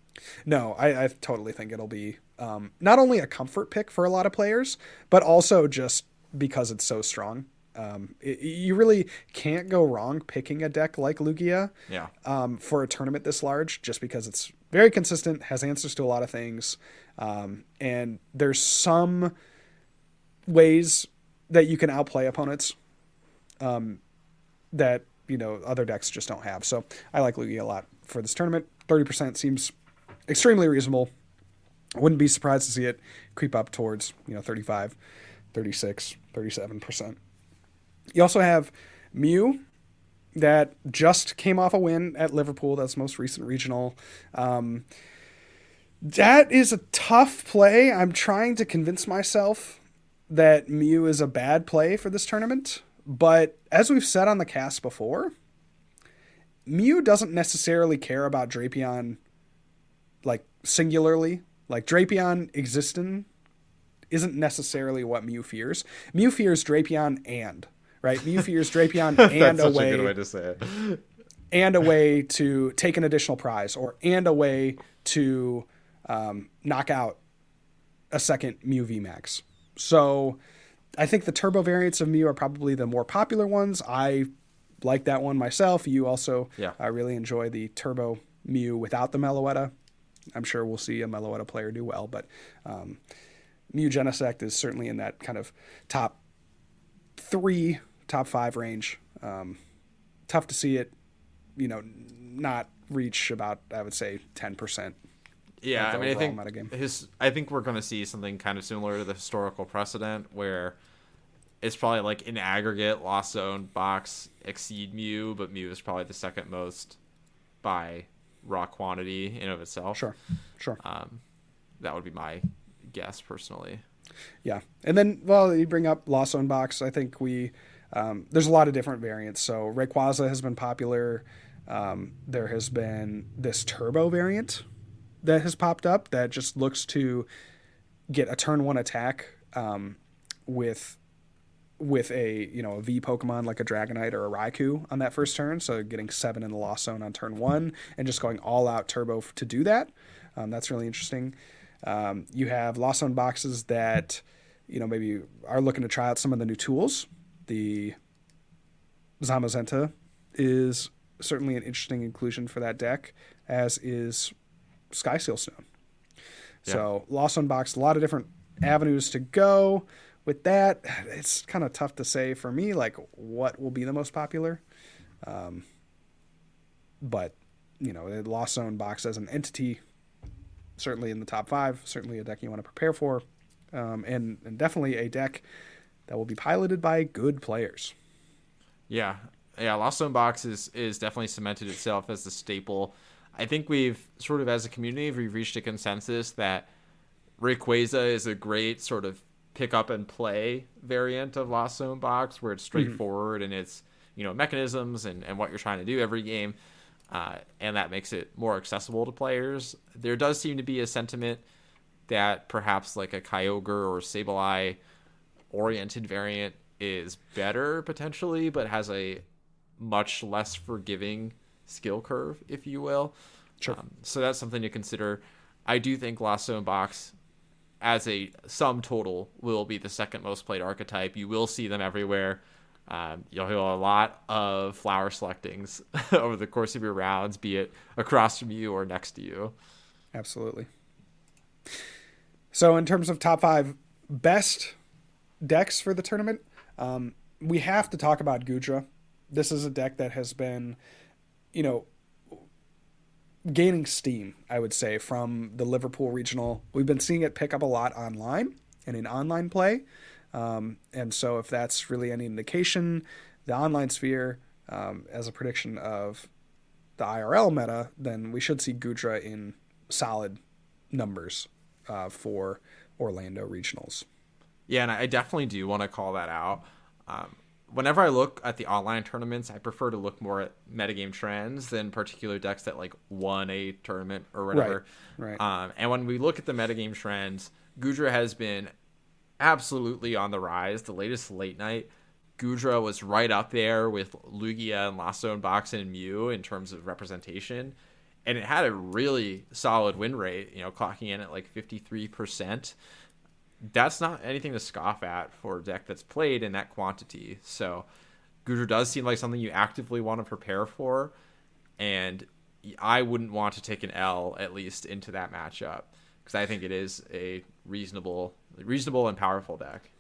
No, I, I totally think it'll be um, not only a comfort pick for a lot of players, but also just because it's so strong. Um, it, you really can't go wrong picking a deck like Lugia Yeah. um, for a tournament this large, just because it's very consistent, has answers to a lot of things, um, and there's some ways that you can outplay opponents um, that you know other decks just don't have. So I like Lugia a lot for this tournament. Thirty percent seems extremely reasonable. I wouldn't be surprised to see it creep up towards you know 35, 36, 37 percent. You also have Mew that just came off a win at Liverpool. That's most recent regional. Um, that is a tough play. I'm trying to convince myself that Mew is a bad play for this tournament. But as we've said on the cast before, Mew doesn't necessarily care about Drapion like singularly. Like Drapion existing isn't necessarily what Mew fears. Mew fears Drapion and right. Mew fears Drapion and a way a way to say it. and a way to take an additional prize or and a way to um, knock out a second Mew VMAX. So I think the turbo variants of Mew are probably the more popular ones. I like that one myself. You also Yeah. I really enjoy the turbo Mew without the Meloetta. I'm sure we'll see a Meloetta player do well, but um, Mew Genesect is certainly in that kind of top three, top five range. Um, tough to see it, you know, not reach about I would say ten percent. Yeah, I mean, I think his. I think we're going to see something kind of similar to the historical precedent, where it's probably like in aggregate, Lost Zone box exceed Mew, but Mew is probably the second most by raw quantity in of itself. Sure, sure, Um, that would be my guess personally. yeah. And then, well, you bring up Lost Zone box. I think we um, there's a lot of different variants. So Rayquaza has been popular. Um, there has been this turbo variant that has popped up that just looks to get a turn one attack um, with with a you know a V Pokemon like a Dragonite or a Raikou on that first turn. So getting seven in the Lost Zone on turn one and just going all out turbo to do that. Um, that's really interesting. Um, you have Lost Zone boxes that you know maybe are looking to try out some of the new tools. The Zamazenta is certainly an interesting inclusion for that deck, as is Skysteel Stone. So Lost Zone box, a lot of different avenues to go with that. It's kind of tough to say for me, like what will be the most popular. Um, but you know, the Lost Zone box as an entity, certainly in the top five, certainly a deck you want to prepare for, um, and and definitely a deck that will be piloted by good players. Yeah, yeah. Lost Zone Box is is definitely cemented itself as the staple. I think we've sort of as a community we've reached a consensus that Rayquaza is a great sort of pick up and play variant of Lost Zone Box where it's straightforward and it's you know mechanisms and, and what you're trying to do every game, uh, and that makes it more accessible to players. There does seem to be a sentiment that perhaps like a Kyogre or Sableye oriented variant is better potentially, but has a much less forgiving skill curve, if you will. Sure. Um, so that's something to consider. I do think Lost Zone Box, as a sum total, will be the second most played archetype. You will see them everywhere. Um, you'll hear a lot of flower selectings over the course of your rounds, be it across from you or next to you. Absolutely. So, in terms of top five best decks for the tournament, um, we have to talk about Goodra. This is a deck that has been, you know, gaining steam, I would say, from the Liverpool regional. We've been seeing it pick up a lot online and in online play. Um, and so, if that's really any indication, the online sphere, um, as a prediction of the IRL meta, then we should see Goodra in solid numbers uh, for Orlando regionals. Yeah, and I definitely do want to call that out. Um, whenever I look at the online tournaments, I prefer to look more at metagame trends than particular decks that like won a tournament or whatever. Right. right. Um, and when we look at the metagame trends, Goodra has been absolutely on the rise. The latest late night, Goodra was right up there with Lugia and Lost Zone Box and Mew in terms of representation. And it had a really solid win rate, you know, clocking in at like 53% that's not anything to scoff at for a deck that's played in that quantity. So Goodra does seem like something you actively want to prepare for, and I wouldn't want to take an L at least into that matchup because I think it is a reasonable, reasonable and powerful deck.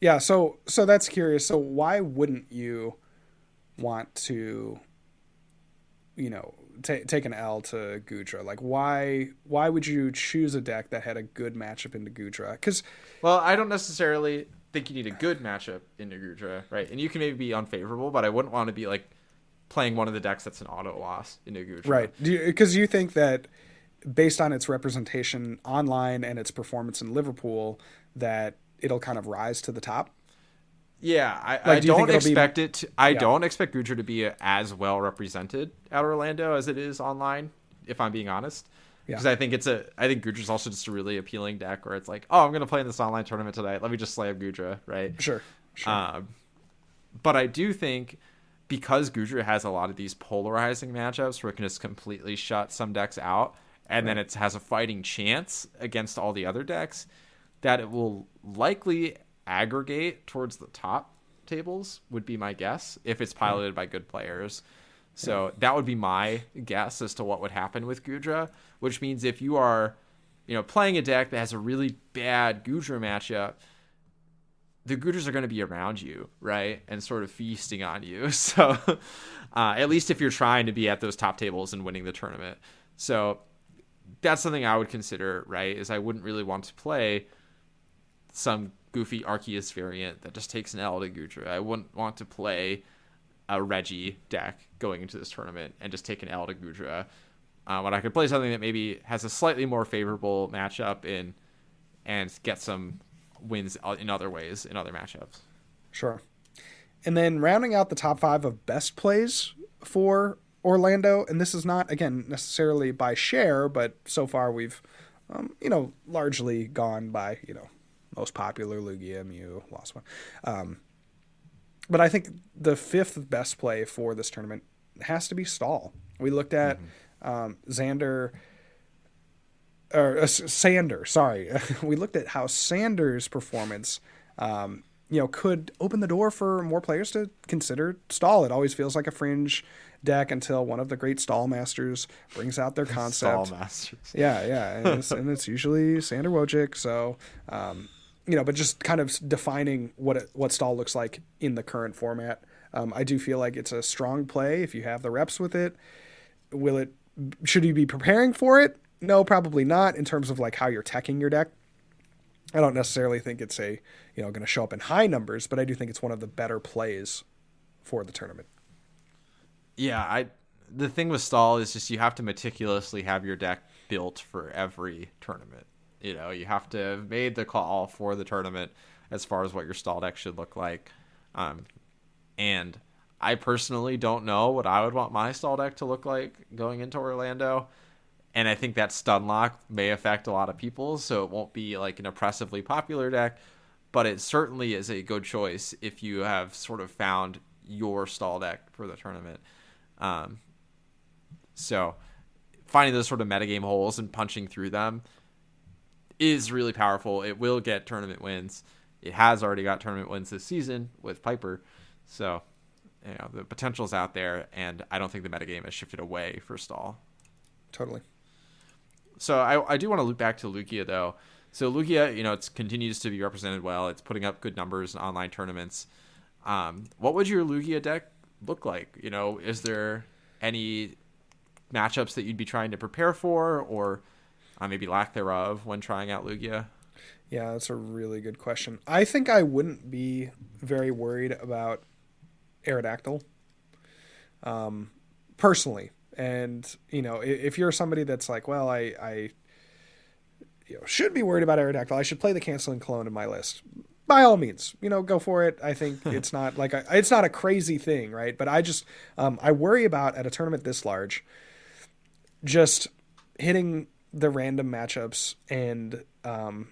Yeah, so so that's curious. So why wouldn't you want to, you know, t- take an L to Goodra? Like, why why would you choose a deck that had a good matchup into Goodra? Because well, I don't necessarily think you need a good matchup into Goodra, right? And you can maybe be unfavorable, but I wouldn't want to be like playing one of the decks that's an auto loss into Goodra. Right? Because you, you think that based on its representation online and its performance in Liverpool, that it'll kind of rise to the top. Yeah, I, like, I do not expect be... it. To, I yeah. don't expect Goodra to be as well represented at Orlando as it is online. If I'm being honest, because yeah. I think it's a. I think Goodra's also just a really appealing deck where it's like, oh, I'm gonna play in this online tournament tonight. Let me just slay Goodra, right? Sure. Sure. Um, but I do think because Goodra has a lot of these polarizing matchups where it can just completely shut some decks out, and right. then it has a fighting chance against all the other decks, that it will likely aggregate towards the top tables would be my guess if it's piloted by good players. So that would be my guess as to what would happen with Goodra, which means if you are, you know, playing a deck that has a really bad Goodra matchup, the Goodras are going to be around you, right, and sort of feasting on you. So, uh, at least if you're trying to be at those top tables and winning the tournament, so that's something I would consider, right? Is I wouldn't really want to play some goofy Arceus variant that just takes an L to. I wouldn't want to play a Regi deck going into this tournament and just take an L to. Uh, when I could play something that maybe has a slightly more favorable matchup in and get some wins in other ways in other matchups. Sure. And then rounding out the top five of best plays for Orlando, and this is not again necessarily by share, but so far we've, um, you know, largely gone by you know most popular Lugia, Mew, lost one. Um, but I think the fifth best play for this tournament has to be Stall. We looked at mm-hmm. um, Xander or uh, Sander. Sorry, we looked at how Sanders' performance, um, you know, could open the door for more players to consider Stall. It always feels like a fringe deck until one of the great stall masters brings out their concept. Stall masters. Yeah, yeah, and it's, and it's usually Sander Wojcik. So, um, you know, but just kind of defining what it, what stall looks like in the current format. Um, I do feel like it's a strong play if you have the reps with it. Will it? Should you be preparing for it? No, probably not. In terms of like how you're teching your deck, I don't necessarily think it's a you know going to show up in high numbers, but I do think it's one of the better plays for the tournament. Yeah, I. The thing with stall is just you have to meticulously have your deck built for every tournament. You know, you have to have made the call for the tournament as far as what your stall deck should look like. Um, and I personally don't know what I would want my stall deck to look like going into Orlando. And I think that stun lock may affect a lot of people, so it won't be like an oppressively popular deck, but it certainly is a good choice if you have sort of found your stall deck for the tournament. Um, so finding those sort of metagame holes and punching through them is really powerful. It will get tournament wins. It has already got tournament wins this season with Piper. So, you know, the potential's out there, and I don't think the metagame has shifted away for stall. Totally. So I, I do want to loop back to Lugia though. So Lugia, you know, it continues to be represented well. It's putting up good numbers in online tournaments. Um, what would your Lugia deck look like? You know, is there any matchups that you'd be trying to prepare for, or uh, maybe lack thereof when trying out Lugia? Yeah, that's a really good question. I think I wouldn't be very worried about Aerodactyl, um, personally. And you know, if you're somebody that's like, well, I, I you know, should be worried about Aerodactyl, I should play the canceling Cologne in my list. By all means, you know, go for it. I think it's not like a, it's not a crazy thing, right? But I just um, I worry about at a tournament this large, just hitting the random matchups and um,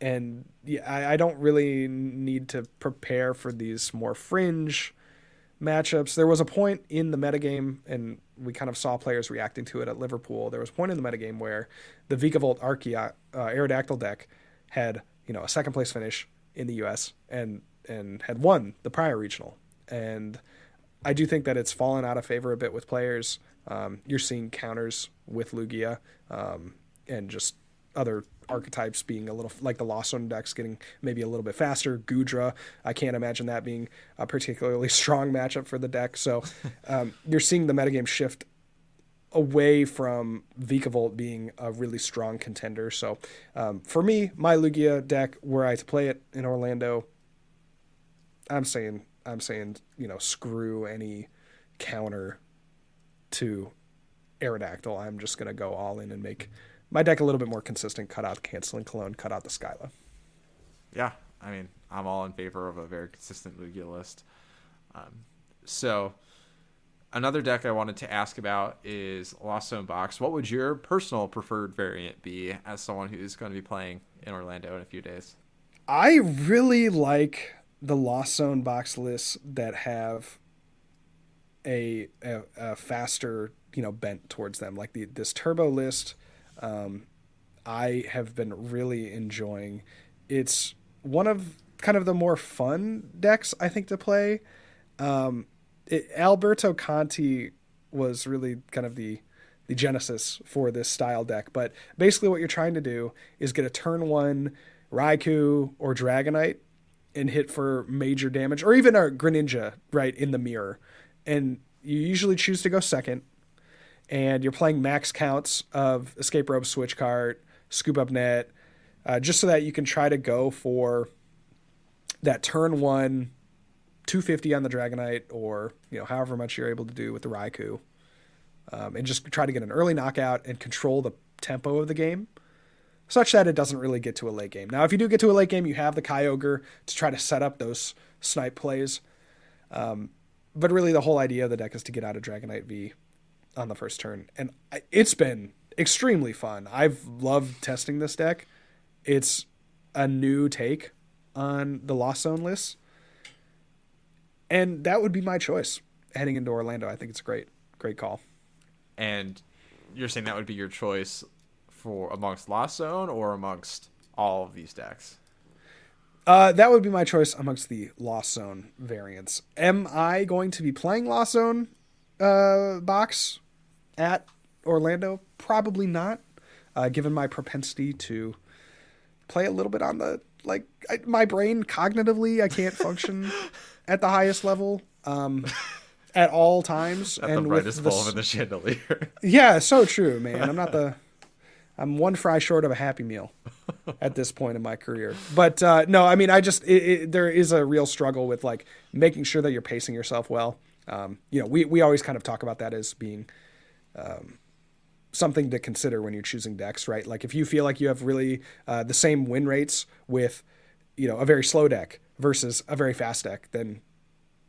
and yeah, I, I, don't really need to prepare for these more fringe matchups. There was a point in the metagame, and we kind of saw players reacting to it at Liverpool. There was a point in the metagame where the Vikavolt Archeops, uh, Aerodactyl deck had you know a second place finish in the U.S. and and had won the prior regional. And I do think that it's fallen out of favor a bit with players. Um, you're seeing counters with Lugia um, and just other archetypes being a little like the Lost Zone decks getting maybe a little bit faster. Goodra, I can't imagine that being a particularly strong matchup for the deck. So um, you're seeing the metagame shift away from Vikavolt being a really strong contender. So um, for me, my Lugia deck, were I to play it in Orlando, I'm saying I'm saying you know screw any counter to Aerodactyl. I'm just gonna go all in and make my deck a little bit more consistent. Cut out canceling Cologne, Cut out the Skyla. Yeah, I mean, I'm all in favor of a very consistent Lugia list. Um, so, another deck I wanted to ask about is Lost Zone Box. What would your personal preferred variant be as someone who's going to be playing in Orlando in a few days? I really like the Lost Zone Box lists that have a, a, a faster, you know, bent towards them. Like the this Turbo list um, I have been really enjoying. It's one of kind of the more fun decks I think to play. Um, it, Alberto Conti was really kind of the the genesis for this style deck. But basically, what you're trying to do is get a turn one Raikou or Dragonite and hit for major damage, or even a Greninja right in the mirror. And you usually choose to go second and you're playing max counts of escape rope, switch cart, scoop up net, uh, just so that you can try to go for that turn one 250 on the Dragonite or you know however much you're able to do with the Raikou, um, and just try to get an early knockout and control the tempo of the game, such that it doesn't really get to a late game. Now, if you do get to a late game, you have the Kyogre to try to set up those snipe plays. Um, but really, the whole idea of the deck is to get out of Dragonite V on the first turn, and it's been extremely fun. I've loved testing this deck. It's a new take on the Lost Zone list, and that would be my choice heading into Orlando. I think it's a great, great call. And you're saying that would be your choice for amongst Lost Zone or amongst all of these decks? Uh, that would be my choice amongst the Lost Zone variants. Am I going to be playing Lost Zone uh, box at Orlando? Probably not, uh, given my propensity to play a little bit on the like I, my brain cognitively. I can't function at the highest level um, at all times. Not and the brightest bulb in the chandelier. yeah, so true, man. I'm not the. I'm one fry short of a happy meal at this point in my career. But uh, no, I mean, I just it, it, there is a real struggle with like making sure that you're pacing yourself well. Um, you know, we we always kind of talk about that as being um, something to consider when you're choosing decks, right? Like if you feel like you have really uh, the same win rates with, you know, a very slow deck versus a very fast deck, then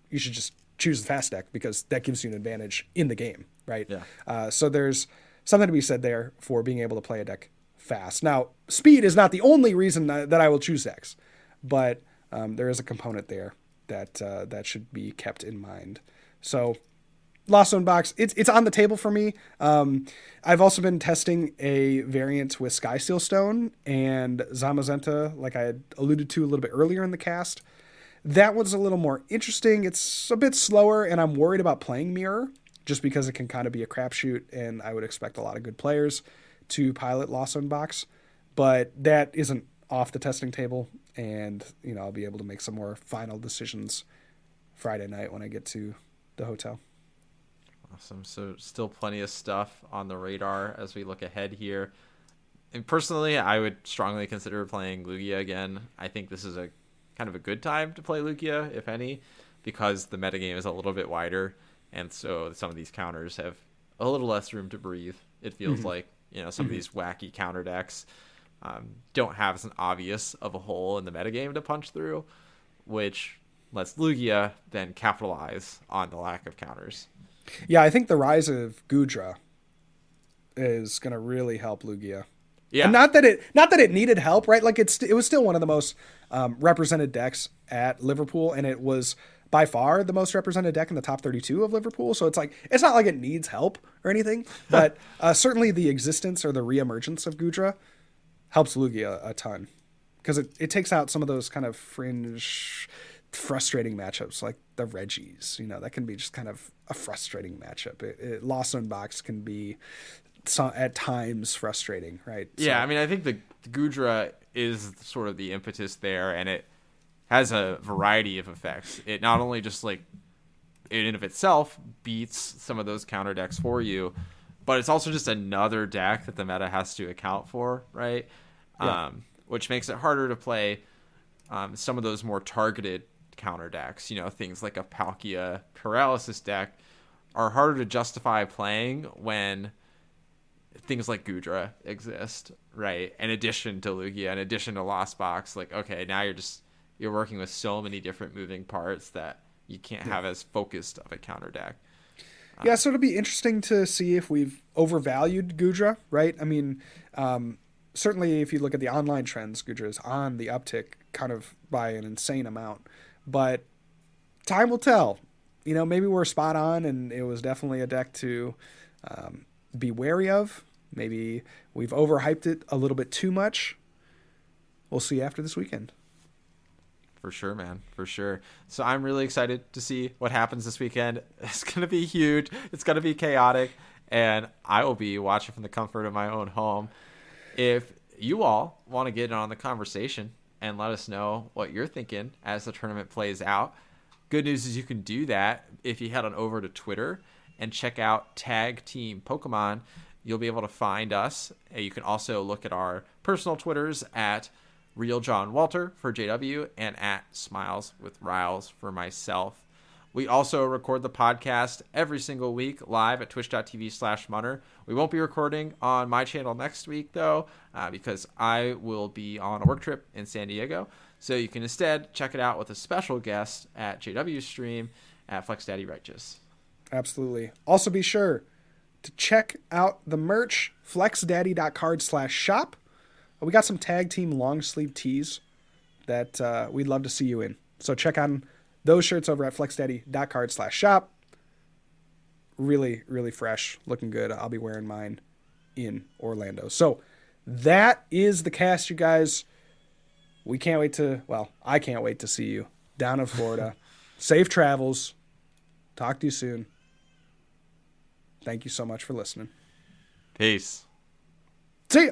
you should just choose the fast deck because that gives you an advantage in the game, right? Yeah. Uh, so there's something to be said there for being able to play a deck fast. Now, speed is not the only reason that, that I will choose decks, but um, there is a component there that uh, that should be kept in mind. So, Lost Zone Box, it's it's on the table for me. Um, I've also been testing a variant with Skysteel Stone and Zamazenta, like I had alluded to a little bit earlier in the cast. That one's a little more interesting. It's a bit slower, and I'm worried about playing Mirror just because it can kind of be a crapshoot, and I would expect a lot of good players to pilot Zone Box. But that isn't off the testing table, and you know I'll be able to make some more final decisions Friday night when I get to the hotel. Awesome. So still plenty of stuff on the radar as we look ahead here. And personally, I would strongly consider playing Lugia again. I think this is a kind of a good time to play Lugia, if any, because the metagame is a little bit wider, and so some of these counters have a little less room to breathe. It feels mm-hmm. like you know some mm-hmm. of these wacky counter decks um, don't have as an obvious of a hole in the metagame to punch through, which lets Lugia then capitalize on the lack of counters. Yeah, I think the rise of Goodra is going to really help Lugia. Yeah. And not that it not that it needed help, right? Like it's it was still one of the most um, represented decks at Liverpool, and it was by far the most represented deck in the top 32 of Liverpool. So it's like it's not like it needs help or anything, but uh, certainly the existence or the reemergence of Goodra helps Lugia a, ton because it, it takes out some of those kind of fringe frustrating matchups like the Regis. You know, that can be just kind of a frustrating matchup. It, it, Lost Zone Box can be so, at times frustrating, right? Yeah, so, I mean, I think the, the Goodra is sort of the impetus there, and it has a variety of effects. It not only just like in and of itself beats some of those counter decks for you, but it's also just another deck that the meta has to account for, right? Yeah. Um, which makes it harder to play um, some of those more targeted counter decks. You know, things like a Palkia paralysis deck are harder to justify playing when things like Goodra exist, right? In addition to Lugia, in addition to Lost Box, like okay, now you're just you're working with so many different moving parts that you can't have as focused of a counter deck. Yeah, so it'll be interesting to see if we've overvalued Goodra, right? I mean, um, certainly if you look at the online trends, Goodra is on the uptick kind of by an insane amount but time will tell. You know, maybe we're spot on, and it was definitely a deck to um, be wary of. Maybe we've overhyped it a little bit too much. We'll see after this weekend. For sure, man. For sure. So I'm really excited to see what happens this weekend. It's going to be huge. It's going to be chaotic. And I will be watching from the comfort of my own home. If you all want to get in on the conversation, and let us know what you're thinking as the tournament plays out. Good news is you can do that if you head on over to Twitter and check out Tag Team Pokemon. You'll be able to find us. You can also look at our personal Twitters at Real John Walter for JW and at Smiles with Riles for myself. We also record the podcast every single week live at twitch.tv slash munner. We won't be recording on my channel next week, though, uh, because I will be on a work trip in San Diego. So you can instead check it out with a special guest at JW Stream at Flex Daddy Righteous. Absolutely. Also, be sure to check out the merch, flexdaddy.card slash shop. We got some tag team long sleeve tees that uh, we'd love to see you in. So check on those shirts over at flexdaddy.card slash shop. Really, really fresh, looking good. I'll be wearing mine in Orlando. So that is the cast, you guys. We can't wait to, well, I can't wait to see you down in Florida. Safe travels. Talk to you soon. Thank you so much for listening. Peace. See ya.